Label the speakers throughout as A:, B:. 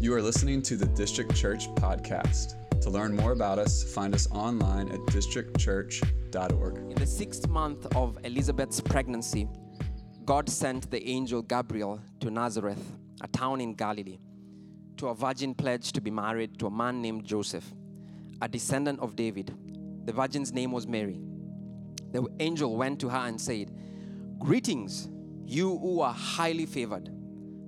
A: You are listening to the District Church podcast. To learn more about us, find us online at districtchurch.org.
B: In the sixth month of Elizabeth's pregnancy, God sent the angel Gabriel to Nazareth, a town in Galilee, to a virgin pledged to be married to a man named Joseph, a descendant of David. The virgin's name was Mary. The angel went to her and said, Greetings, you who are highly favored.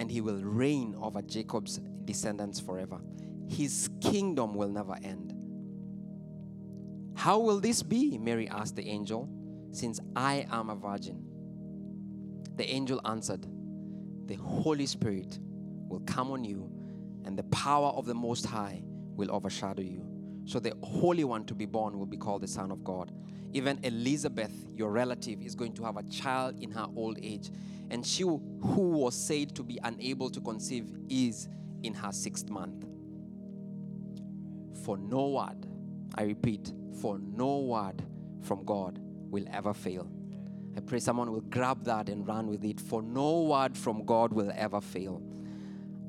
B: and he will reign over Jacob's descendants forever. His kingdom will never end. How will this be? Mary asked the angel, since I am a virgin. The angel answered, The Holy Spirit will come on you, and the power of the Most High will overshadow you. So the Holy One to be born will be called the Son of God. Even Elizabeth, your relative, is going to have a child in her old age. And she who was said to be unable to conceive is in her sixth month. For no word, I repeat, for no word from God will ever fail. I pray someone will grab that and run with it. For no word from God will ever fail.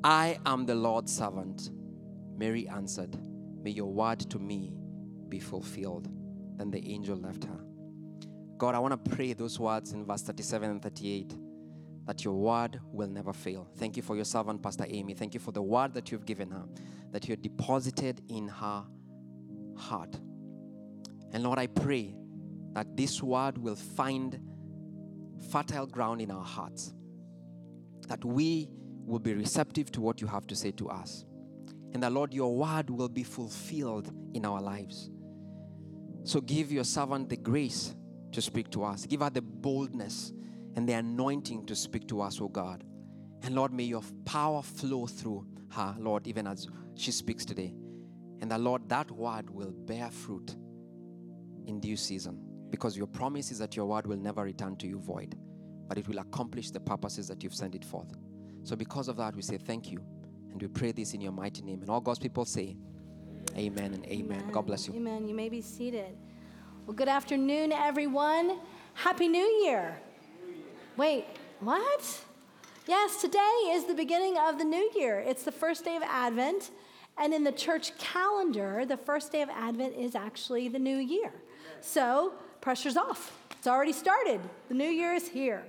B: I am the Lord's servant. Mary answered, May your word to me be fulfilled. Then the angel left her. God, I want to pray those words in verse 37 and 38 that your word will never fail. Thank you for your servant, Pastor Amy. Thank you for the word that you've given her, that you have deposited in her heart. And Lord, I pray that this word will find fertile ground in our hearts, that we will be receptive to what you have to say to us, and that, Lord, your word will be fulfilled in our lives. So give your servant the grace to speak to us, give her the boldness and the anointing to speak to us, oh God. And Lord, may your power flow through her, Lord, even as she speaks today. And that, Lord, that word will bear fruit in due season because your promise is that your word will never return to you void, but it will accomplish the purposes that you've sent it forth. So, because of that, we say thank you and we pray this in your mighty name. And all God's people say, Amen and amen. amen. God bless you.
C: Amen. You may be seated. Well, good afternoon, everyone. Happy New Year. Wait, what? Yes, today is the beginning of the new year. It's the first day of Advent. And in the church calendar, the first day of Advent is actually the new year. So, pressure's off. It's already started. The new year is here.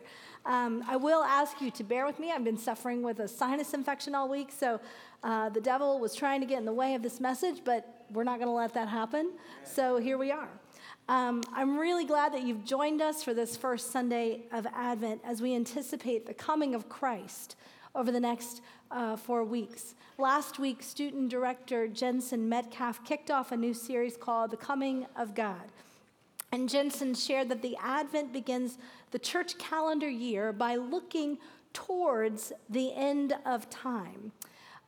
C: Um, I will ask you to bear with me. I've been suffering with a sinus infection all week, so uh, the devil was trying to get in the way of this message, but we're not going to let that happen. So here we are. Um, I'm really glad that you've joined us for this first Sunday of Advent as we anticipate the coming of Christ over the next uh, four weeks. Last week, student director Jensen Metcalf kicked off a new series called The Coming of God. And Jensen shared that the Advent begins the church calendar year by looking towards the end of time.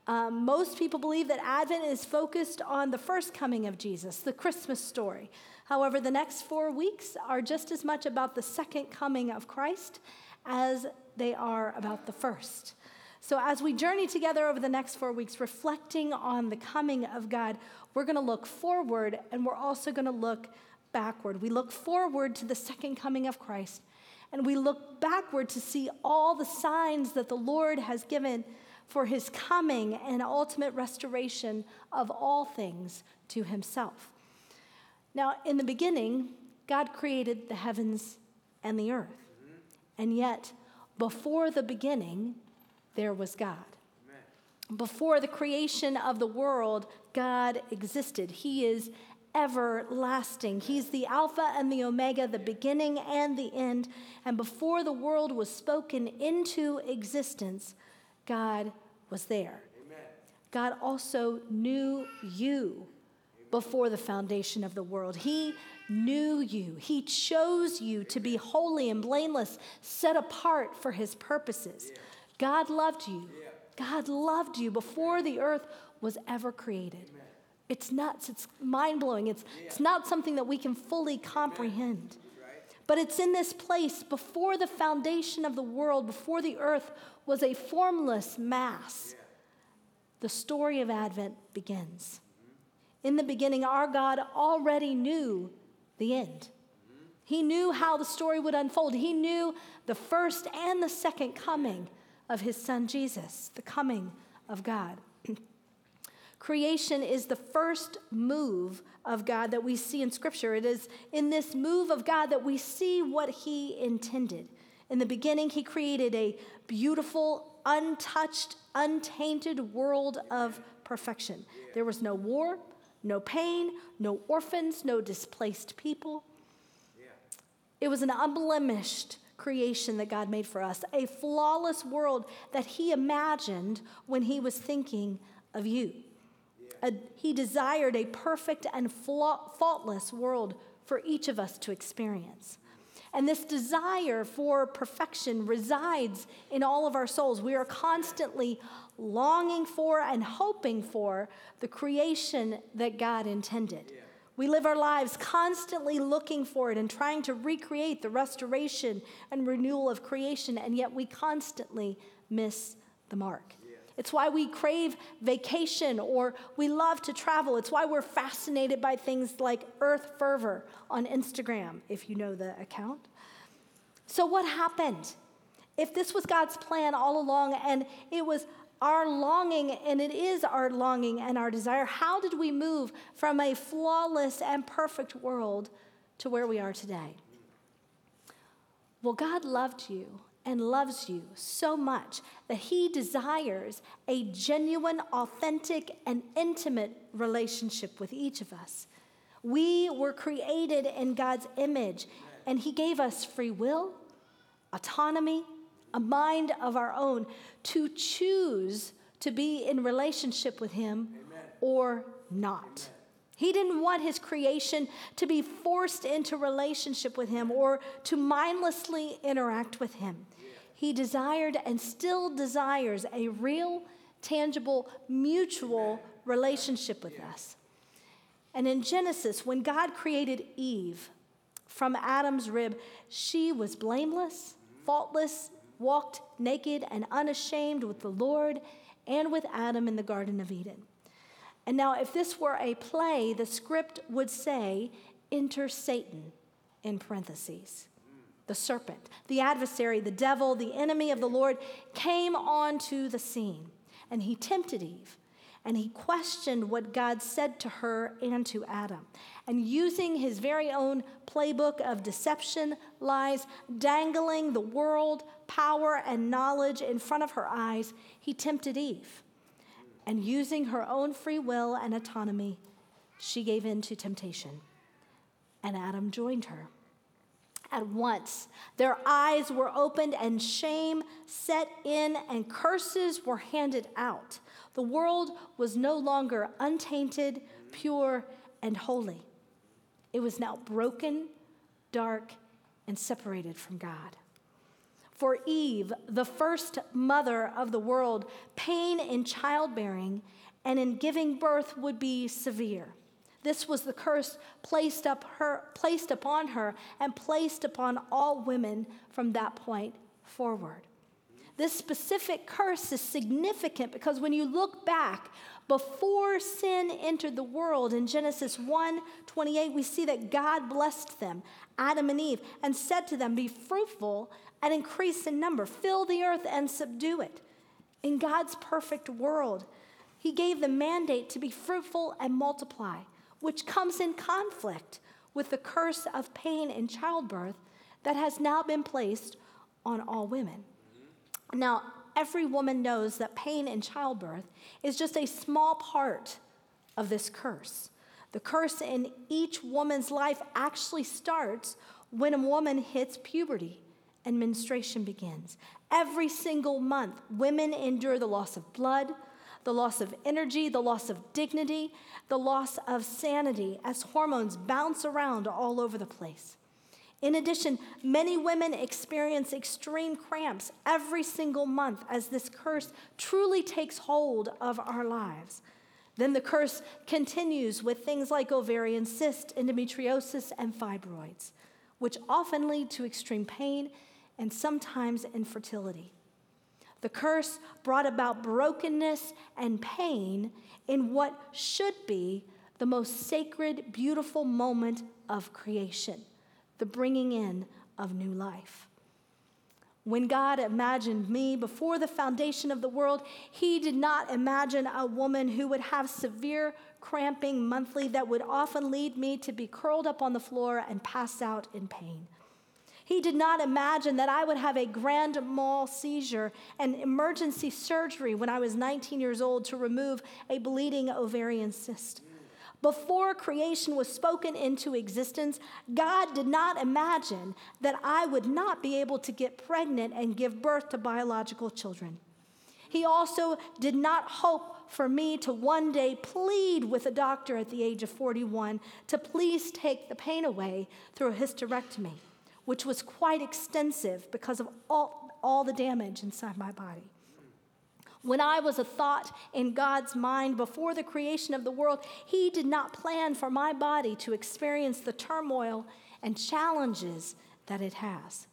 C: Um, most people believe that Advent is focused on the first coming of Jesus, the Christmas story. However, the next four weeks are just as much about the second coming of Christ as they are about the first. So, as we journey together over the next four weeks, reflecting on the coming of God, we're going to look forward and we're also going to look backward. We look forward to the second coming of Christ, and we look backward to see all the signs that the Lord has given for his coming and ultimate restoration of all things to himself. Now, in the beginning, God created the heavens and the earth. And yet, before the beginning, there was God. Before the creation of the world, God existed. He is everlasting. He's the Alpha and the Omega, the beginning and the end. And before the world was spoken into existence, God was there. Amen. God also knew you before the foundation of the world. He knew you. He chose you to be holy and blameless, set apart for his purposes. God loved you God loved you before the earth was ever created. It's nuts. It's mind blowing. It's, it's not something that we can fully comprehend. But it's in this place before the foundation of the world, before the earth was a formless mass. The story of Advent begins. In the beginning, our God already knew the end. Mm-hmm. He knew how the story would unfold. He knew the first and the second coming of his son Jesus, the coming of God. Creation is the first move of God that we see in Scripture. It is in this move of God that we see what He intended. In the beginning, He created a beautiful, untouched, untainted world of perfection. There was no war, no pain, no orphans, no displaced people. It was an unblemished creation that God made for us, a flawless world that He imagined when He was thinking of you a, he desired a perfect and flaw, faultless world for each of us to experience. And this desire for perfection resides in all of our souls. We are constantly longing for and hoping for the creation that God intended. We live our lives constantly looking for it and trying to recreate the restoration and renewal of creation, and yet we constantly miss the mark. It's why we crave vacation or we love to travel. It's why we're fascinated by things like Earth Fervor on Instagram, if you know the account. So, what happened? If this was God's plan all along and it was our longing and it is our longing and our desire, how did we move from a flawless and perfect world to where we are today? Well, God loved you and loves you so much that he desires a genuine, authentic, and intimate relationship with each of us. We were created in God's image, and he gave us free will, autonomy, a mind of our own to choose to be in relationship with him Amen. or not. He didn't want his creation to be forced into relationship with him or to mindlessly interact with him. He desired and still desires a real, tangible, mutual relationship with us. And in Genesis, when God created Eve from Adam's rib, she was blameless, mm-hmm. faultless, walked naked and unashamed with the Lord and with Adam in the Garden of Eden. And now, if this were a play, the script would say, Enter Satan in parentheses. The serpent, the adversary, the devil, the enemy of the Lord came onto the scene and he tempted Eve and he questioned what God said to her and to Adam. And using his very own playbook of deception, lies, dangling the world, power, and knowledge in front of her eyes, he tempted Eve and using her own free will and autonomy, she gave in to temptation. And Adam joined her. At once, their eyes were opened, and shame set in, and curses were handed out. The world was no longer untainted, pure, and holy. It was now broken, dark, and separated from God. For Eve, the first mother of the world, pain in childbearing and in giving birth would be severe. This was the curse placed, up her, placed upon her and placed upon all women from that point forward. This specific curse is significant because when you look back, before sin entered the world in Genesis 1 28, we see that God blessed them, Adam and Eve, and said to them, Be fruitful and increase in number, fill the earth and subdue it. In God's perfect world, He gave the mandate to be fruitful and multiply, which comes in conflict with the curse of pain in childbirth that has now been placed on all women. Now, every woman knows that pain in childbirth is just a small part of this curse. The curse in each woman's life actually starts when a woman hits puberty and menstruation begins. Every single month, women endure the loss of blood, the loss of energy, the loss of dignity, the loss of sanity as hormones bounce around all over the place. In addition, many women experience extreme cramps every single month as this curse truly takes hold of our lives. Then the curse continues with things like ovarian cyst, endometriosis, and fibroids, which often lead to extreme pain and sometimes infertility. The curse brought about brokenness and pain in what should be the most sacred, beautiful moment of creation the bringing in of new life. When God imagined me before the foundation of the world, He did not imagine a woman who would have severe cramping monthly that would often lead me to be curled up on the floor and pass out in pain. He did not imagine that I would have a grand mal seizure and emergency surgery when I was 19 years old to remove a bleeding ovarian cyst. Before creation was spoken into existence, God did not imagine that I would not be able to get pregnant and give birth to biological children. He also did not hope for me to one day plead with a doctor at the age of 41 to please take the pain away through a hysterectomy which was quite extensive because of all, all the damage inside my body. When I was a thought in God's mind before the creation of the world, He did not plan for my body to experience the turmoil and challenges that it has.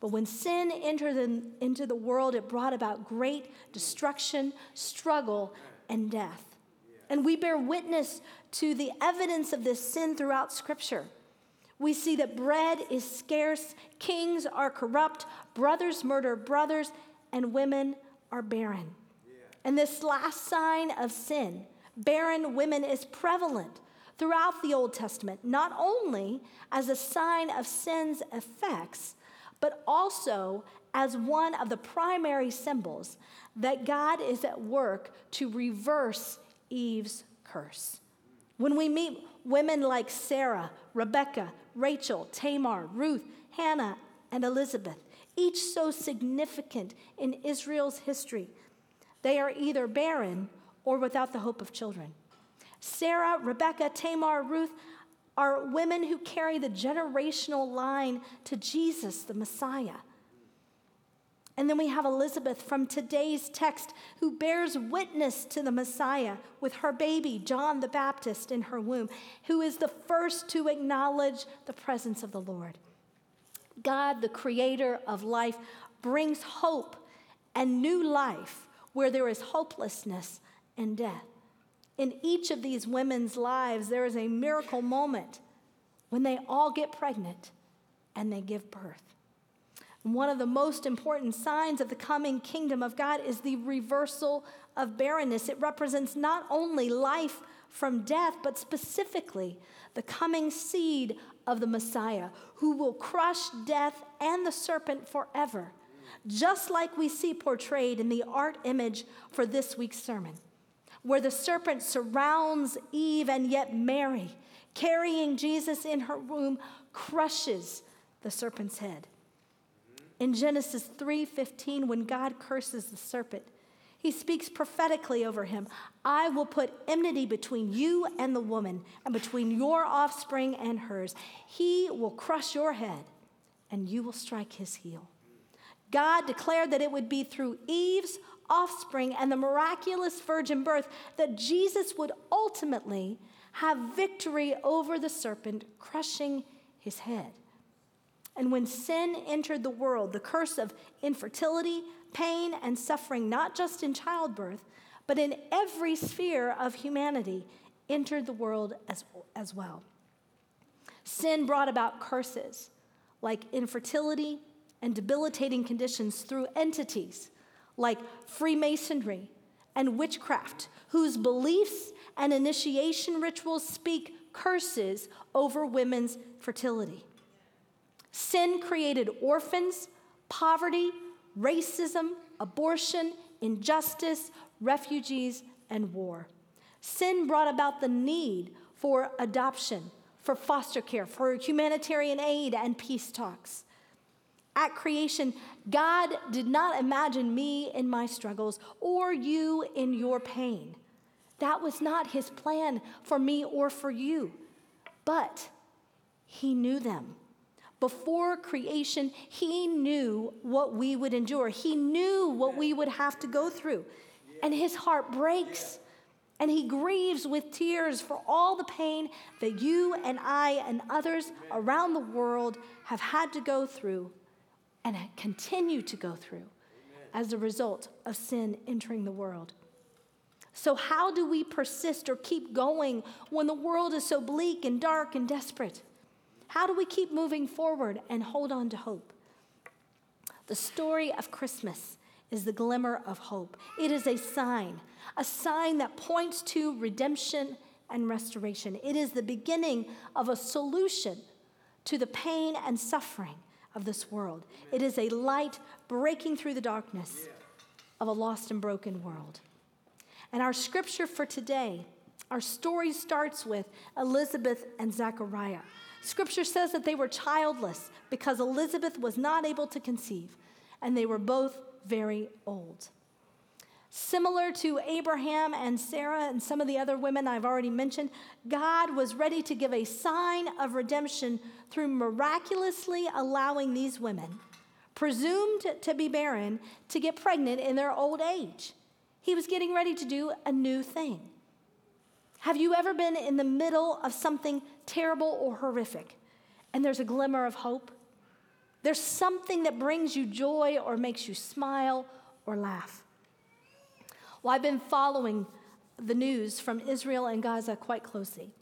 C: But when sin entered in, into the world, it brought about great destruction, struggle, and death. And we bear witness to the evidence of this sin throughout Scripture. We see that bread is scarce, kings are corrupt, brothers murder brothers, and women are barren. Yeah. And this last sign of sin, barren women, is prevalent throughout the Old Testament, not only as a sign of sin's effects, but also as one of the primary symbols that God is at work to reverse Eve's curse. When we meet women like Sarah, Rebecca, Rachel, Tamar, Ruth, Hannah, and Elizabeth, each so significant in Israel's history. They are either barren or without the hope of children. Sarah, Rebecca, Tamar, Ruth are women who carry the generational line to Jesus, the Messiah. And then we have Elizabeth from today's text who bears witness to the Messiah with her baby, John the Baptist, in her womb, who is the first to acknowledge the presence of the Lord. God, the creator of life, brings hope and new life where there is hopelessness and death. In each of these women's lives, there is a miracle moment when they all get pregnant and they give birth. One of the most important signs of the coming kingdom of God is the reversal of barrenness. It represents not only life from death, but specifically the coming seed of the Messiah who will crush death and the serpent forever, just like we see portrayed in the art image for this week's sermon, where the serpent surrounds Eve and yet Mary, carrying Jesus in her womb, crushes the serpent's head. In Genesis 3:15 when God curses the serpent, he speaks prophetically over him. I will put enmity between you and the woman, and between your offspring and hers. He will crush your head, and you will strike his heel. God declared that it would be through Eve's offspring and the miraculous virgin birth that Jesus would ultimately have victory over the serpent, crushing his head. And when sin entered the world, the curse of infertility, pain, and suffering, not just in childbirth, but in every sphere of humanity, entered the world as, as well. Sin brought about curses like infertility and debilitating conditions through entities like Freemasonry and witchcraft, whose beliefs and initiation rituals speak curses over women's fertility. Sin created orphans, poverty, racism, abortion, injustice, refugees, and war. Sin brought about the need for adoption, for foster care, for humanitarian aid, and peace talks. At creation, God did not imagine me in my struggles or you in your pain. That was not his plan for me or for you. But he knew them Before creation, he knew what we would endure. He knew what we would have to go through. And his heart breaks and he grieves with tears for all the pain that you and I and others around the world have had to go through and continue to go through as a result of sin entering the world. So, how do we persist or keep going when the world is so bleak and dark and desperate? How do we keep moving forward and hold on to hope? The story of Christmas is the glimmer of hope. It is a sign, a sign that points to redemption and restoration. It is the beginning of a solution to the pain and suffering of this world. It is a light breaking through the darkness of a lost and broken world. And our scripture for today, our story starts with Elizabeth and Zechariah. Scripture says that they were childless because Elizabeth was not able to conceive, and they were both very old. Similar to Abraham and Sarah and some of the other women I've already mentioned, God was ready to give a sign of redemption through miraculously allowing these women, presumed to be barren, to get pregnant in their old age. He was getting ready to do a new thing. Have you ever been in the middle of something terrible or horrific and there's a glimmer of hope? There's something that brings you joy or makes you smile or laugh. Well, I've been following the news from Israel and Gaza quite closely.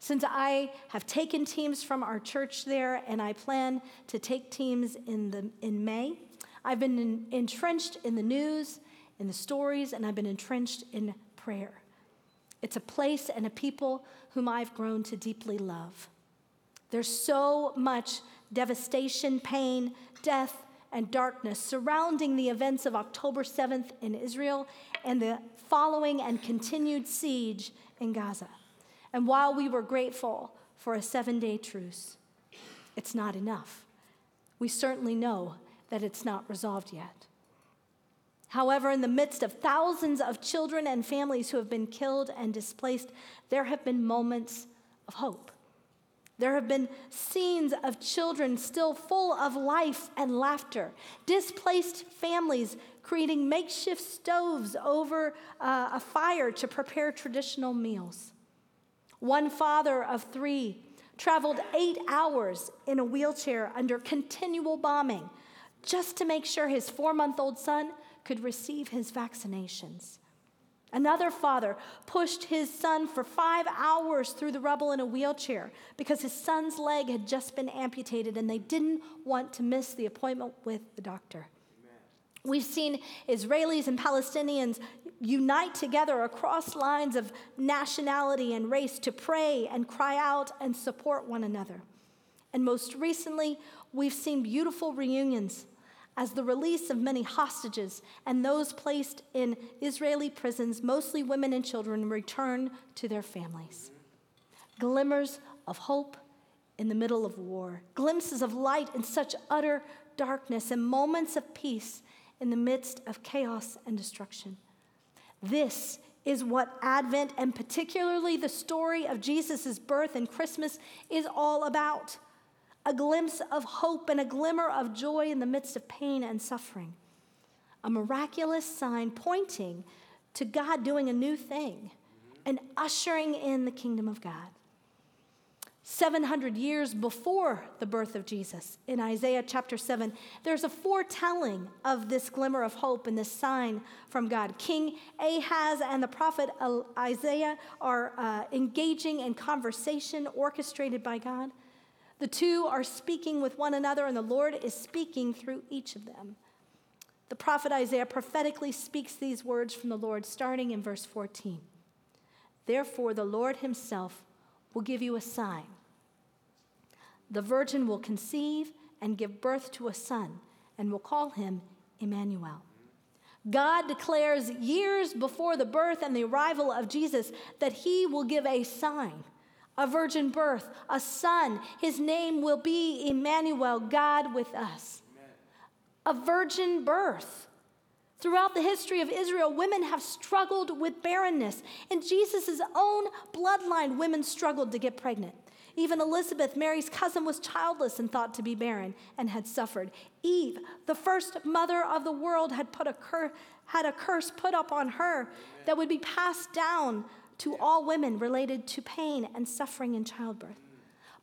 C: Since I have taken teams from our church there and I plan to take teams in, the, in May, I've been in, entrenched in the news, in the stories, and I've been entrenched in prayer. It's a place and a people whom I've grown to deeply love. There's so much devastation, pain, death, and darkness surrounding the events of October 7th in Israel and the following and continued siege in Gaza. And while we were grateful for a seven day truce, it's not enough. We certainly know that it's not resolved yet. However, in the midst of thousands of children and families who have been killed and displaced, there have been moments of hope. There have been scenes of children still full of life and laughter, displaced families creating makeshift stoves over uh, a fire to prepare traditional meals. One father of three traveled eight hours in a wheelchair under continual bombing just to make sure his four month old son could receive his vaccinations. Another father pushed his son for five hours through the rubble in a wheelchair because his son's leg had just been amputated and they didn't want to miss the appointment with the doctor. Amen. We've seen Israelis and Palestinians unite together across lines of nationality and race to pray and cry out and support one another. And most recently, we've seen beautiful reunions as the release of many hostages and those placed in Israeli prisons, mostly women and children, return to their families. Glimmers of hope in the middle of war, glimpses of light in such utter darkness, and moments of peace in the midst of chaos and destruction. This is what Advent, and particularly the story of Jesus' birth and Christmas, is all about a glimpse of hope and a glimmer of joy in the midst of pain and suffering. A miraculous sign pointing to God doing a new thing and ushering in the kingdom of God. 700 years before the birth of Jesus, in Isaiah chapter 7, there's a foretelling of this glimmer of hope and this sign from God. King Ahaz and the prophet Isaiah are uh, engaging in conversation orchestrated by God. The two are speaking with one another, and the Lord is speaking through each of them. The prophet Isaiah prophetically speaks these words from the Lord, starting in verse 14. Therefore, the Lord himself will give you a sign. The virgin will conceive and give birth to a son, and will call him Emmanuel. God declares years before the birth and the arrival of Jesus that he will give a sign a virgin birth, a son. His name will be Emmanuel, God with us. Amen. A virgin birth. Throughout the history of Israel, women have struggled with barrenness. In Jesus' own bloodline, women struggled to get pregnant. Even Elizabeth, Mary's cousin, was childless and thought to be barren and had suffered. Eve, the first mother of the world, had, put a cur- had a curse put up on her that would be passed down to all women related to pain and suffering in childbirth.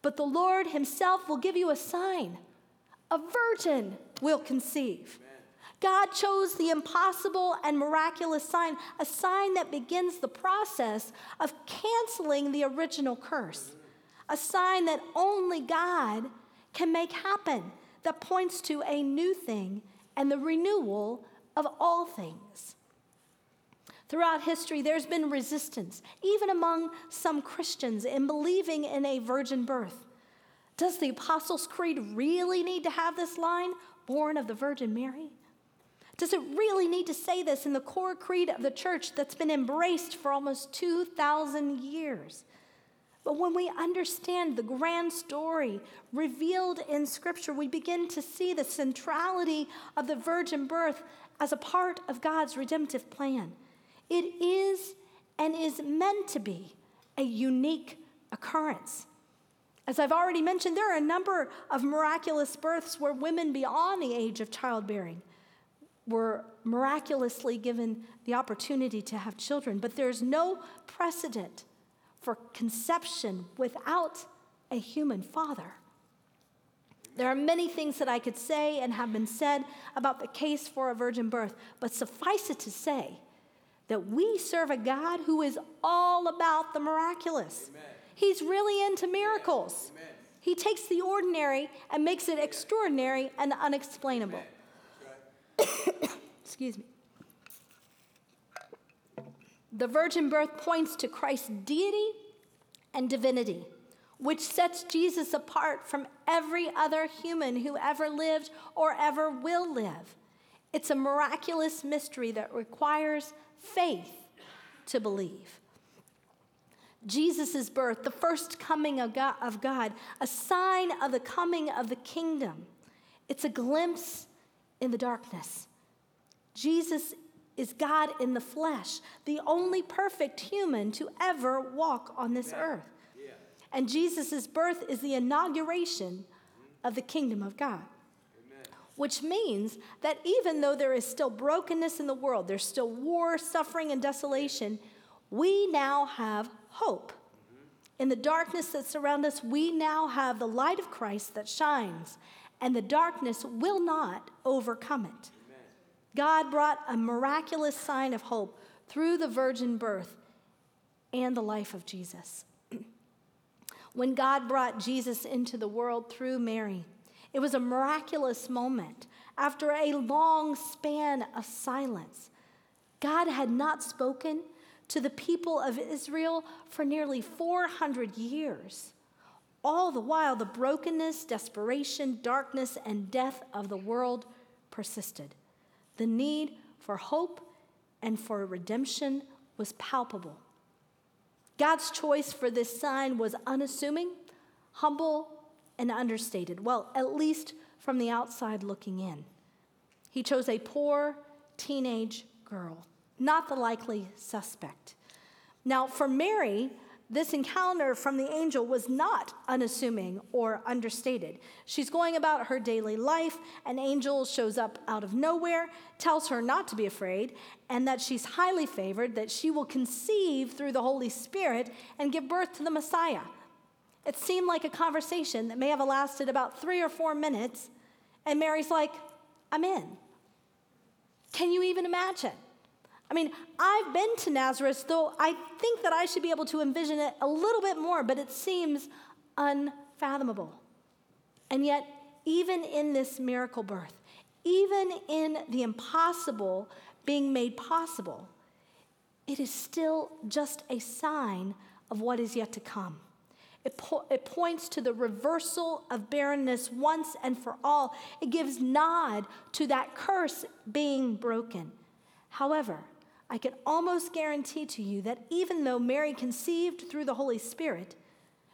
C: But the Lord Himself will give you a sign a virgin will conceive. God chose the impossible and miraculous sign, a sign that begins the process of canceling the original curse, a sign that only God can make happen, that points to a new thing and the renewal of all things. Throughout history, there's been resistance, even among some Christians, in believing in a virgin birth. Does the Apostles' Creed really need to have this line, born of the Virgin Mary? Does it really need to say this in the core creed of the church that's been embraced for almost 2,000 years? But when we understand the grand story revealed in Scripture, we begin to see the centrality of the virgin birth as a part of God's redemptive plan. It is and is meant to be a unique occurrence. As I've already mentioned, there are a number of miraculous births where women beyond the age of childbearing were miraculously given the opportunity to have children, but there's no precedent for conception without a human father. There are many things that I could say and have been said about the case for a virgin birth, but suffice it to say that we serve a God who is all about the miraculous. Amen. He's really into miracles. Amen. He takes the ordinary and makes it extraordinary and unexplainable. Excuse me. The virgin birth points to Christ's deity and divinity, which sets Jesus apart from every other human who ever lived or ever will live. It's a miraculous mystery that requires faith to believe. Jesus' birth, the first coming of God, of God, a sign of the coming of the kingdom. It's a glimpse in the darkness. Jesus is God in the flesh, the only perfect human to ever walk on this earth. And Jesus' birth is the inauguration of the kingdom of God. Which means that even though there is still brokenness in the world, there's still war, suffering, and desolation, we now have hope. In the darkness that surrounds us, we now have the light of Christ that shines, and the darkness will not overcome it. God brought a miraculous sign of hope through the virgin birth and the life of Jesus. when God brought Jesus into the world through Mary, it was a miraculous moment. After a long span of silence, God had not spoken to the people of Israel for nearly 400 years. All the while, the brokenness, desperation, darkness, and death of the world persisted. The need for hope and for redemption was palpable. God's choice for this sign was unassuming, humble, and understated. Well, at least from the outside looking in. He chose a poor teenage girl, not the likely suspect. Now, for Mary, this encounter from the angel was not unassuming or understated. She's going about her daily life. An angel shows up out of nowhere, tells her not to be afraid, and that she's highly favored, that she will conceive through the Holy Spirit and give birth to the Messiah. It seemed like a conversation that may have lasted about three or four minutes, and Mary's like, I'm in. Can you even imagine? I mean, I've been to Nazareth, though I think that I should be able to envision it a little bit more, but it seems unfathomable. And yet, even in this miracle birth, even in the impossible being made possible, it is still just a sign of what is yet to come. It, po- it, points to the reversal of barrenness once and for all. It gives nod to that curse being broken. However, I can almost guarantee to you that even though Mary conceived through the Holy Spirit,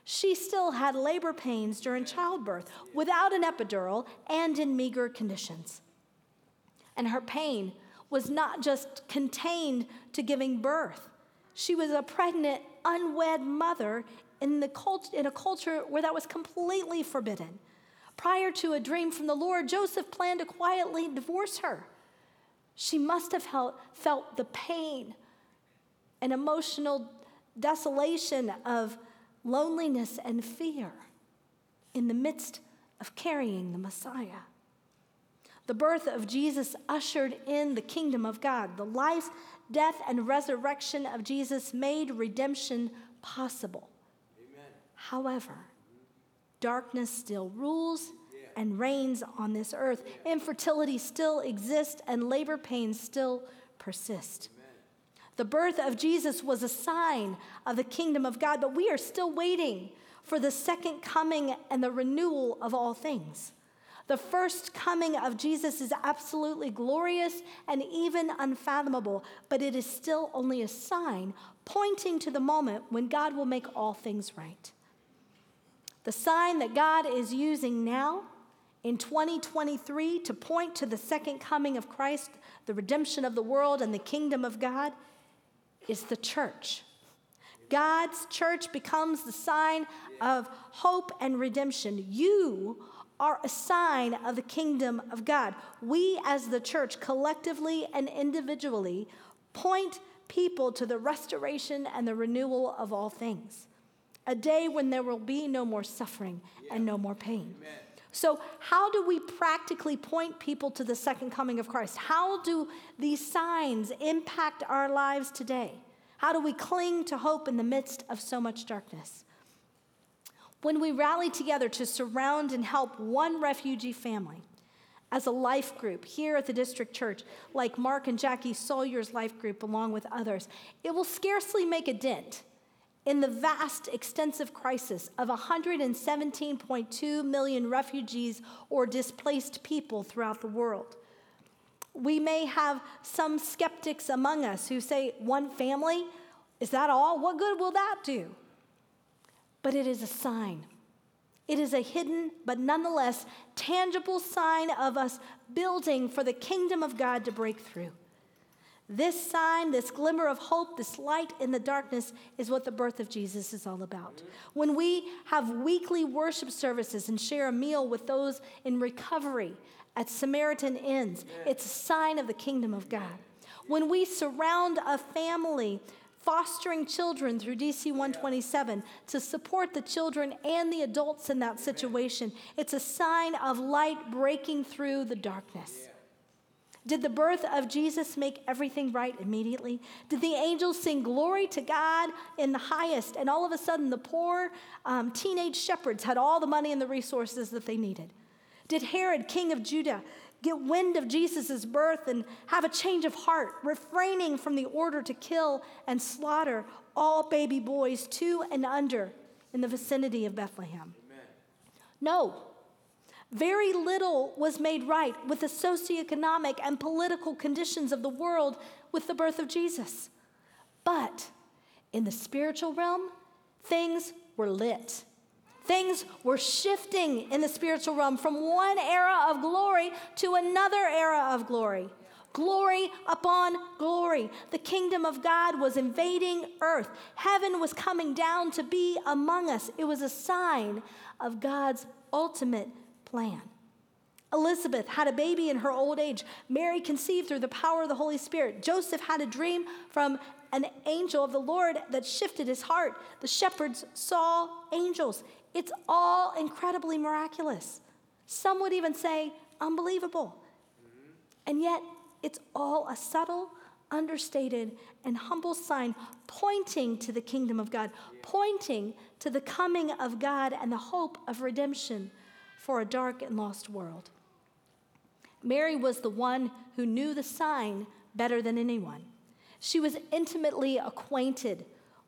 C: she still had labor pains during childbirth without an epidural and in meager conditions. And her pain was not just contained to giving birth, she was a pregnant, unwed mother in, the cult, in a culture where that was completely forbidden. Prior to a dream from the Lord, Joseph planned to quietly divorce her. She must have felt, felt the pain and emotional desolation of loneliness and fear in the midst of carrying the Messiah. The birth of Jesus ushered in the kingdom of God. The life, death, and resurrection of Jesus made redemption possible. However, darkness still rules and reigns on this earth. Infertility still exists, and labor pains still persist. The birth of Jesus was a sign of the kingdom of God, but we are still waiting for the second coming and the renewal of all things. The first coming of Jesus is absolutely glorious and even unfathomable, but it is still only a sign pointing to the moment when God will make all things right. The sign that God is using now in 2023 to point to the second coming of Christ, the redemption of the world, and the kingdom of God is the church. God's church becomes the sign of hope and redemption. You are a sign of the kingdom of God. We, as the church, collectively and individually, point people to the restoration and the renewal of all things. A day when there will be no more suffering and no more pain. Amen. So, how do we practically point people to the second coming of Christ? How do these signs impact our lives today? How do we cling to hope in the midst of so much darkness? When we rally together to surround and help one refugee family as a life group here at the district church, like Mark and Jackie Sawyer's life group, along with others, it will scarcely make a dent in the vast, extensive crisis of 117.2 million refugees or displaced people throughout the world. We may have some skeptics among us who say, one family, is that all? What good will that do? But it is a sign. It is a hidden, but nonetheless tangible sign of us building for the kingdom of God to break through. This sign, this glimmer of hope, this light in the darkness is what the birth of Jesus is all about. When we have weekly worship services and share a meal with those in recovery at Samaritan Inns, it's a sign of the kingdom of God. When we surround a family fostering children through DC 127 to support the children and the adults in that situation, it's a sign of light breaking through the darkness. Did the birth of Jesus make everything right immediately? Did the angels sing glory to God in the highest, and all of a sudden the poor um, teenage shepherds had all the money and the resources that they needed? Did Herod, king of Judah, get wind of Jesus' birth and have a change of heart, refraining from the order to kill and slaughter all baby boys two and under in the vicinity of Bethlehem? Amen. No. Very little was made right with the socioeconomic and political conditions of the world with the birth of Jesus. But in the spiritual realm, things were lit. Things were shifting in the spiritual realm from one era of glory to another era of glory. Glory upon glory. The kingdom of God was invading earth. Heaven was coming down to be among us. It was a sign of God's ultimate plan. Elizabeth had a baby in her old age. Mary conceived through the power of the Holy Spirit. Joseph had a dream from an angel of the Lord that shifted his heart. The shepherds saw angels. It's all incredibly miraculous. Some would even say unbelievable. And yet, it's all a subtle, understated, and humble sign pointing to the kingdom of God, pointing to the coming of God and the hope of redemption for a dark and lost world. Mary was the one who knew the sign better than anyone. She was intimately acquainted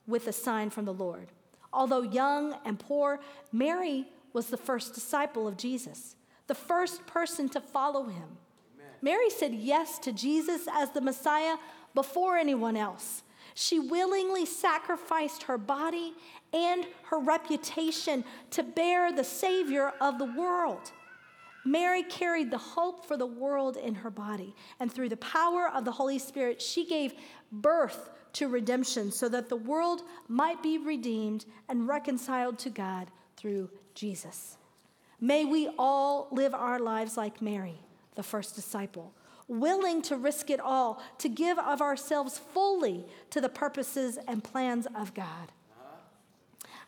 C: with the sign from the Lord. Although young and poor, Mary was the first disciple of Jesus, the first person to follow him. Amen. Mary said yes to Jesus as the Messiah before anyone else. She willingly sacrificed her body and her reputation to bear the Savior of the world. Mary carried the hope for the world in her body, and through the power of the Holy Spirit, she gave birth to redemption so that the world might be redeemed and reconciled to God through Jesus. May we all live our lives like Mary, the first disciple, willing to risk it all, to give of ourselves fully to the purposes and plans of God.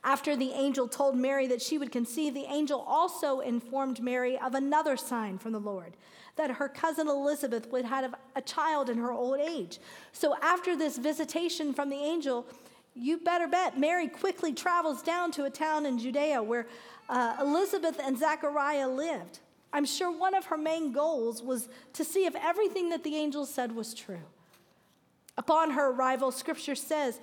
C: After the angel told Mary that she would conceive, the angel also informed Mary of another sign from the Lord that her cousin Elizabeth would have a child in her old age. So after this visitation from the angel, you better bet Mary quickly travels down to a town in Judea where uh, Elizabeth and Zachariah lived. I'm sure one of her main goals was to see if everything that the angel said was true. Upon her arrival, scripture says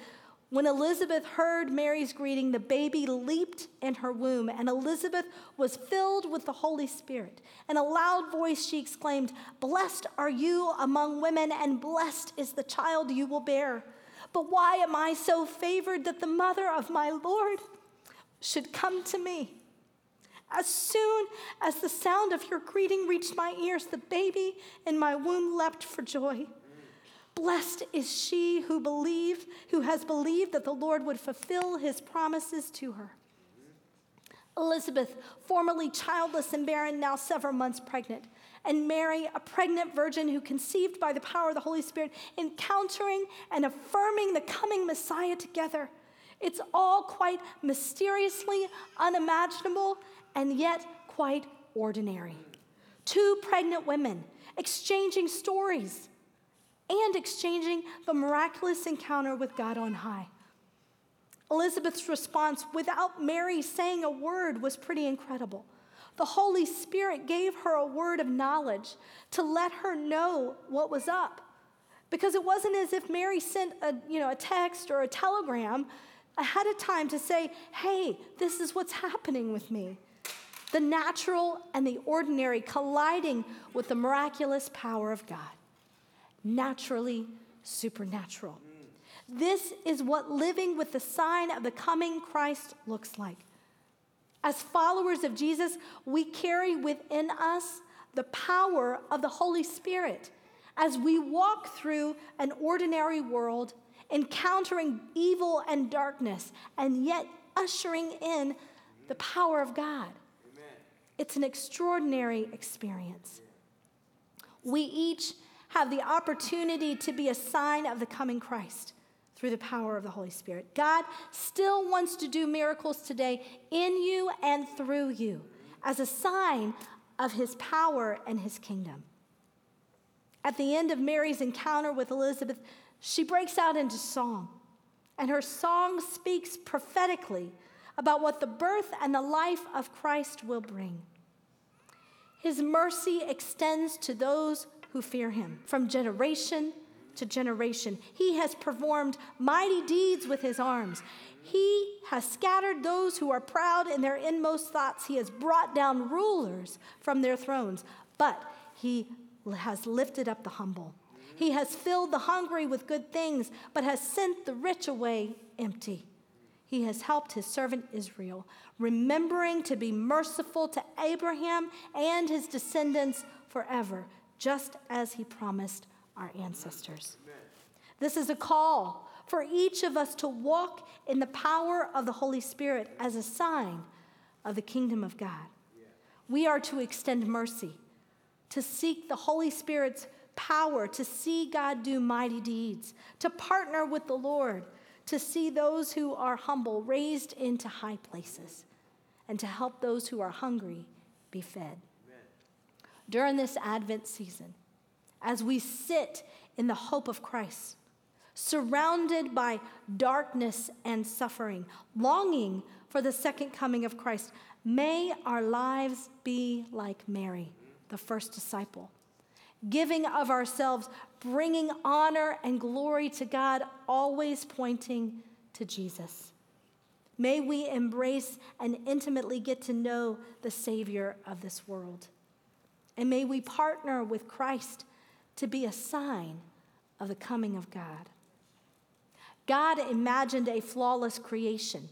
C: when Elizabeth heard Mary's greeting, the baby leaped in her womb, and Elizabeth was filled with the Holy Spirit. In a loud voice, she exclaimed, Blessed are you among women, and blessed is the child you will bear. But why am I so favored that the mother of my Lord should come to me? As soon as the sound of your greeting reached my ears, the baby in my womb leapt for joy. Blessed is she who believed, who has believed that the Lord would fulfill his promises to her. Elizabeth, formerly childless and barren, now several months pregnant, and Mary, a pregnant virgin who conceived by the power of the Holy Spirit, encountering and affirming the coming Messiah together. It's all quite mysteriously unimaginable and yet quite ordinary. Two pregnant women exchanging stories and exchanging the miraculous encounter with God on high. Elizabeth's response, without Mary saying a word, was pretty incredible. The Holy Spirit gave her a word of knowledge to let her know what was up. Because it wasn't as if Mary sent a, you know, a text or a telegram ahead of time to say, hey, this is what's happening with me. The natural and the ordinary colliding with the miraculous power of God naturally supernatural. This is what living with the sign of the coming Christ looks like. As followers of Jesus, we carry within us the power of the Holy Spirit as we walk through an ordinary world, encountering evil and darkness, and yet ushering in the power of God. It's an extraordinary experience. We each have the opportunity to be a sign of the coming Christ through the power of the Holy Spirit. God still wants to do miracles today in you and through you as a sign of his power and his kingdom. At the end of Mary's encounter with Elizabeth, she breaks out into song. And her song speaks prophetically about what the birth and the life of Christ will bring. His mercy extends to those who fear him from generation to generation. He has performed mighty deeds with his arms. He has scattered those who are proud in their inmost thoughts. He has brought down rulers from their thrones, but he has lifted up the humble. He has filled the hungry with good things, but has sent the rich away empty. He has helped his servant Israel, remembering to be merciful to Abraham and his descendants forever, just as he promised our ancestors. Amen. This is a call for each of us to walk in the power of the Holy Spirit as a sign of the kingdom of God. We are to extend mercy, to seek the Holy Spirit's power, to see God do mighty deeds, to partner with the Lord, to see those who are humble raised into high places, and to help those who are hungry be fed during this Advent season as we sit in the hope of Christ, surrounded by darkness and suffering, longing for the second coming of Christ. May our lives be like Mary, the first disciple, giving of ourselves, bringing honor and glory to God, always pointing to Jesus. May we embrace and intimately get to know the Savior of this world. And may we partner with Christ to be a sign of the coming of God. God imagined a flawless creation.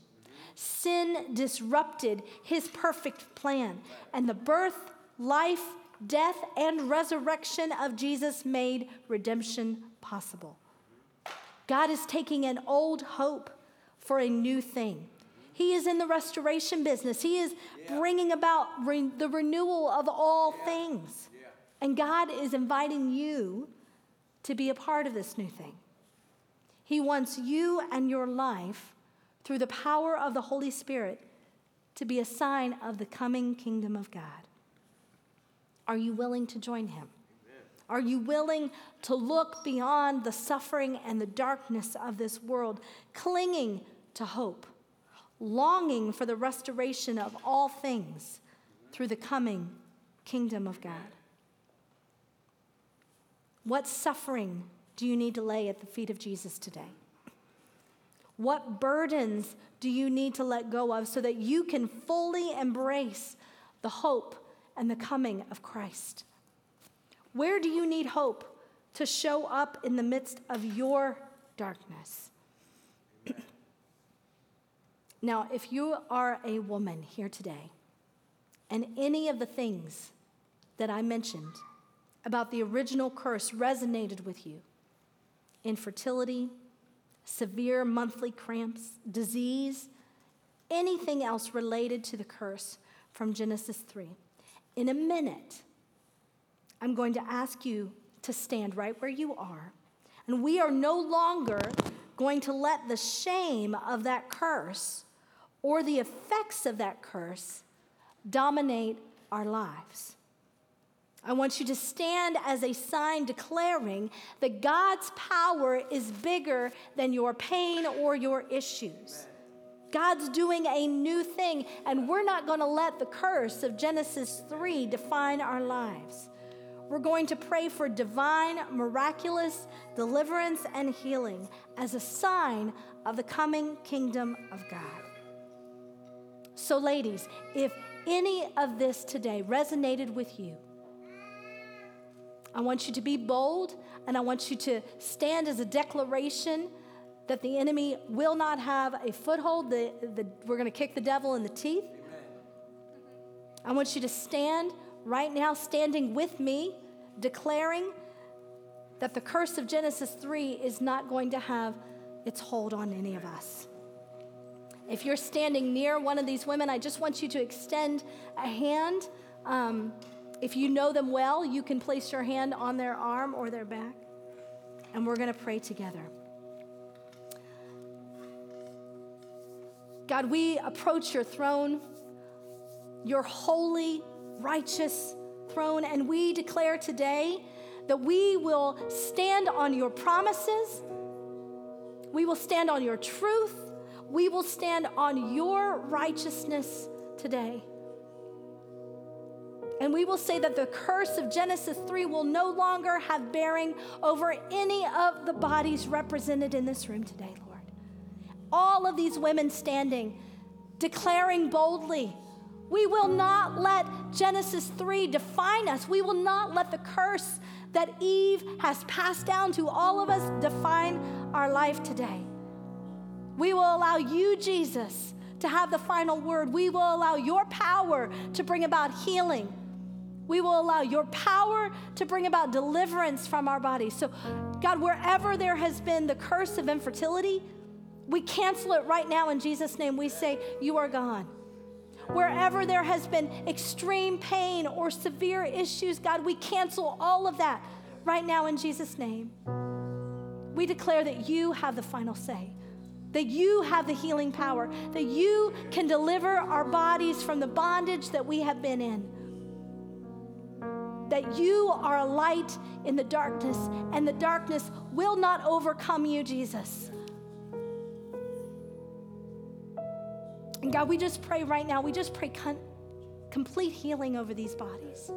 C: Sin disrupted his perfect plan, and the birth life, death, and resurrection of Jesus made redemption possible. God is taking an old hope for a new thing. He is in the restoration business. He is bringing about re- the renewal of all things. And God is inviting you to be a part of this new thing. He wants you and your life, through the power of the Holy Spirit, to be a sign of the coming kingdom of God. Are you willing to join Him? Are you willing to look beyond the suffering and the darkness of this world, clinging to hope, longing for the restoration of all things through the coming kingdom of God? What suffering do you need to lay at the feet of Jesus today? What burdens do you need to let go of so that you can fully embrace the hope and the coming of Christ? Where do you need hope to show up in the midst of your darkness? now, if you are a woman here today, and any of the things that I mentioned about the original curse resonated with you infertility, severe monthly cramps, disease, anything else related to the curse from Genesis 3. In a minute, I'm going to ask you to stand right where you are. And we are no longer going to let the shame of that curse or the effects of that curse dominate our lives. I want you to stand as a sign declaring that God's power is bigger than your pain or your issues. God's doing a new thing, and we're not going to let the curse of Genesis 3 define our lives. We're going to pray for divine, miraculous deliverance and healing as a sign of the coming kingdom of God. So, ladies, if any of this today resonated with you, I want you to be bold and I want you to stand as a declaration that the enemy will not have a foothold. The, the, we're going to kick the devil in the teeth. I want you to stand right now, standing with me, declaring that the curse of Genesis 3 is not going to have its hold on any of us. If you're standing near one of these women, I just want you to extend a hand. Um, if you know them well, you can place your hand on their arm or their back, and we're going to pray together. God, we approach your throne, your holy, righteous throne, and we declare today that we will stand on your promises, we will stand on your truth, we will stand on your righteousness today. And we will say that the curse of Genesis 3 will no longer have bearing over any of the bodies represented in this room today, Lord. All of these women standing, declaring boldly, we will not let Genesis 3 define us. We will not let the curse that Eve has passed down to all of us define our life today. We will allow you, Jesus, to have the final word. We will allow your power to bring about healing we will allow your power to bring about deliverance from our bodies. So, God, wherever there has been the curse of infertility, we cancel it right now in Jesus' name. We say, You are gone. Wherever there has been extreme pain or severe issues, God, we cancel all of that right now in Jesus' name. We declare that you have the final say, that you have the healing power, that you can deliver our bodies from the bondage that we have been in that you are a light in the darkness, and the darkness will not overcome you, Jesus. And God, we just pray right now, we just pray con- complete healing over these bodies.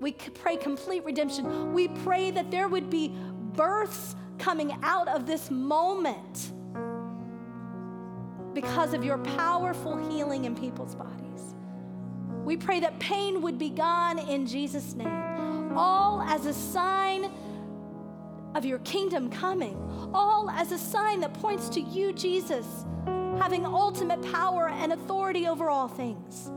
C: We pray complete redemption. We pray that there would be births coming out of this moment because of your powerful healing in people's bodies. We pray that pain would be gone in Jesus' name, all as a sign of your kingdom coming, all as a sign that points to you, Jesus, having ultimate power and authority over all things.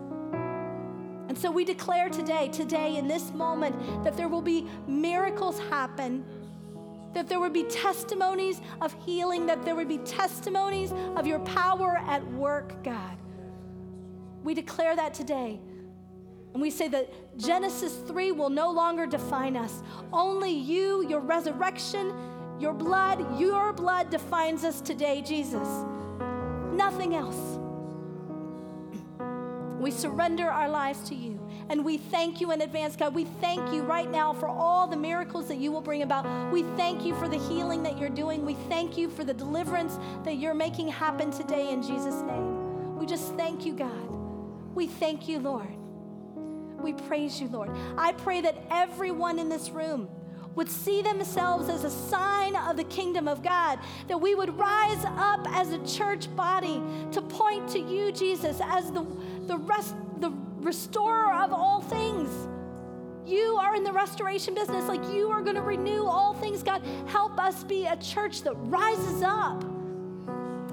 C: And so we declare today, today, in this moment, that there will be miracles happen, that there would be testimonies of healing, that there would be testimonies of your power at work, God. We declare that today. And we say that Genesis 3 will no longer define us. Only you, your resurrection, your blood, your blood defines us today, Jesus. Nothing else. We surrender our lives to you. And we thank you in advance, God. We thank you right now for all the miracles that you will bring about. We thank you for the healing that you're doing. We thank you for the deliverance that you're making happen today in Jesus' name. We just thank you, God. We thank you, Lord. We praise you, Lord. I pray that everyone in this room would see themselves as a sign of the kingdom of God, that we would rise up as a church body to point to you, Jesus, as the, the, rest, the restorer of all things. You are in the restoration business, like you are going to renew all things. God, help us be a church that rises up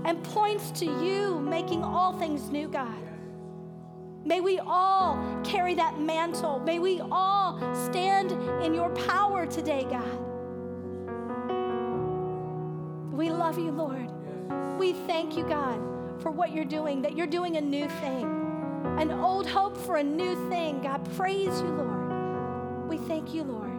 C: and points to you, making all things new, God. May we all carry that mantle. May we all stand in your power today, God. We love you, Lord. We thank you, God, for what you're doing, that you're doing a new thing, an old hope for a new thing. God, praise you, Lord. We thank you, Lord.